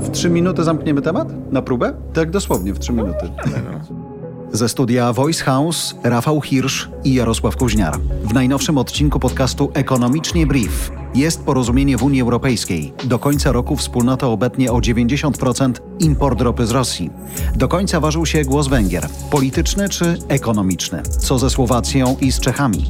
W trzy minuty zamkniemy temat? Na próbę? Tak dosłownie, w trzy minuty. Ze studia Voice House Rafał Hirsch i Jarosław Kuźniar. W najnowszym odcinku podcastu Ekonomicznie Brief jest porozumienie w Unii Europejskiej. Do końca roku wspólnota obetnie o 90% import ropy z Rosji. Do końca ważył się głos Węgier. Polityczny czy ekonomiczny? Co ze Słowacją i z Czechami?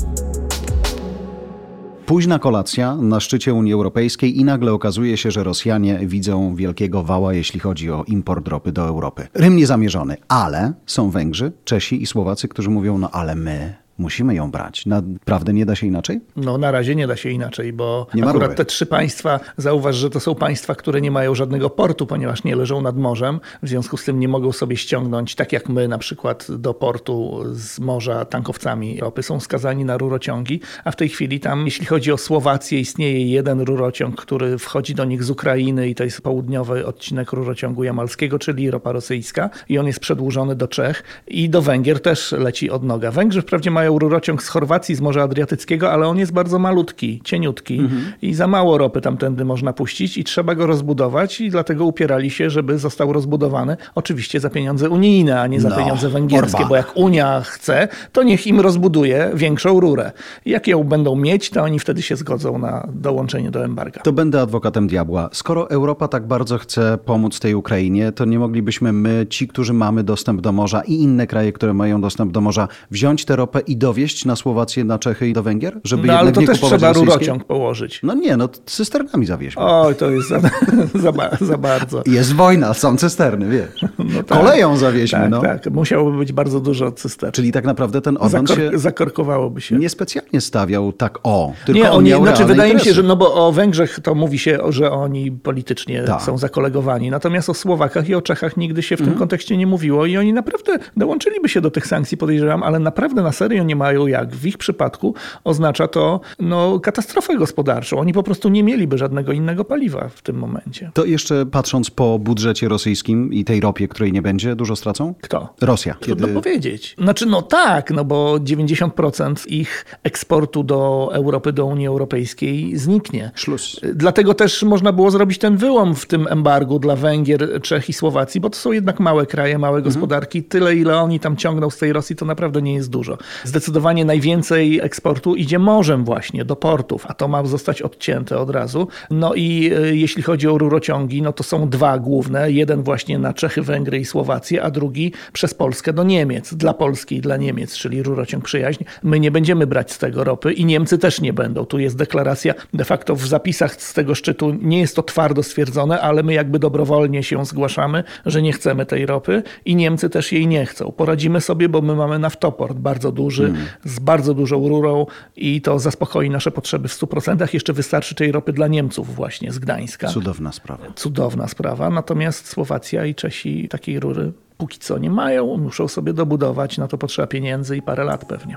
Późna kolacja na szczycie Unii Europejskiej i nagle okazuje się, że Rosjanie widzą wielkiego wała, jeśli chodzi o import ropy do Europy. Rym niezamierzony, ale są Węgrzy, Czesi i Słowacy, którzy mówią, no ale my musimy ją brać. Naprawdę nie da się inaczej? No na razie nie da się inaczej, bo nie akurat te trzy państwa, zauważ, że to są państwa, które nie mają żadnego portu, ponieważ nie leżą nad morzem, w związku z tym nie mogą sobie ściągnąć, tak jak my na przykład do portu z morza tankowcami ropy, są skazani na rurociągi, a w tej chwili tam, jeśli chodzi o Słowację, istnieje jeden rurociąg, który wchodzi do nich z Ukrainy i to jest południowy odcinek rurociągu jamalskiego, czyli ropa rosyjska i on jest przedłużony do Czech i do Węgier też leci od noga. Węgrzy wprawdzie mają mają rurociąg z Chorwacji, z Morza Adriatyckiego, ale on jest bardzo malutki, cieniutki mhm. i za mało ropy tamtędy można puścić i trzeba go rozbudować i dlatego upierali się, żeby został rozbudowany oczywiście za pieniądze unijne, a nie za no, pieniądze węgierskie, bo jak Unia chce, to niech im rozbuduje większą rurę. Jak ją będą mieć, to oni wtedy się zgodzą na dołączenie do embarga. To będę adwokatem diabła. Skoro Europa tak bardzo chce pomóc tej Ukrainie, to nie moglibyśmy my, ci, którzy mamy dostęp do morza i inne kraje, które mają dostęp do morza, wziąć tę ropę i dowieść na Słowację, na Czechy i do Węgier? Żeby no ale to też trzeba rosyjskie? rurociąg położyć. No nie, no cysternami zawieźmy. Oj, to jest za, za, za bardzo. Jest wojna, są cysterny, wiesz. No tak, Koleją zawieźmy. Tak, no. tak, musiałoby być bardzo dużo cystern. Czyli tak naprawdę ten Orban Zakor się zakorkowałoby się. Niespecjalnie stawiał tak o, tylko nie, on oni, znaczy wydaje interesy. mi się, że no bo o Węgrzech to mówi się, że oni politycznie tak. są zakolegowani. Natomiast o Słowakach i o Czechach nigdy się w mhm. tym kontekście nie mówiło i oni naprawdę dołączyliby się do tych sankcji, podejrzewam, ale naprawdę na serio nie mają jak. W ich przypadku oznacza to no, katastrofę gospodarczą. Oni po prostu nie mieliby żadnego innego paliwa w tym momencie. To jeszcze patrząc po budżecie rosyjskim i tej ropie, której nie będzie, dużo stracą? Kto? Rosja. Trudno Kiedy... powiedzieć. Znaczy no tak, no bo 90% ich eksportu do Europy, do Unii Europejskiej zniknie. Szlus. Dlatego też można było zrobić ten wyłom w tym embargu dla Węgier, Czech i Słowacji, bo to są jednak małe kraje, małe mhm. gospodarki. Tyle, ile oni tam ciągną z tej Rosji, to naprawdę nie jest dużo. Zdecydowanie najwięcej eksportu idzie morzem właśnie do portów, a to ma zostać odcięte od razu. No i e, jeśli chodzi o rurociągi, no to są dwa główne. Jeden właśnie na Czechy, Węgry i Słowację, a drugi przez Polskę do Niemiec, dla Polski i dla Niemiec, czyli rurociąg przyjaźń. My nie będziemy brać z tego ropy i Niemcy też nie będą. Tu jest deklaracja, de facto w zapisach z tego szczytu nie jest to twardo stwierdzone, ale my jakby dobrowolnie się zgłaszamy, że nie chcemy tej ropy i Niemcy też jej nie chcą. Poradzimy sobie, bo my mamy naftoport bardzo duży, hmm z bardzo dużą rurą i to zaspokoi nasze potrzeby w 100%. Jeszcze wystarczy tej ropy dla Niemców właśnie z Gdańska. Cudowna sprawa. Cudowna sprawa. Natomiast Słowacja i Czesi takiej rury póki co nie mają. Muszą sobie dobudować. Na to potrzeba pieniędzy i parę lat pewnie.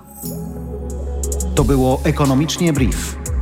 To było Ekonomicznie Brief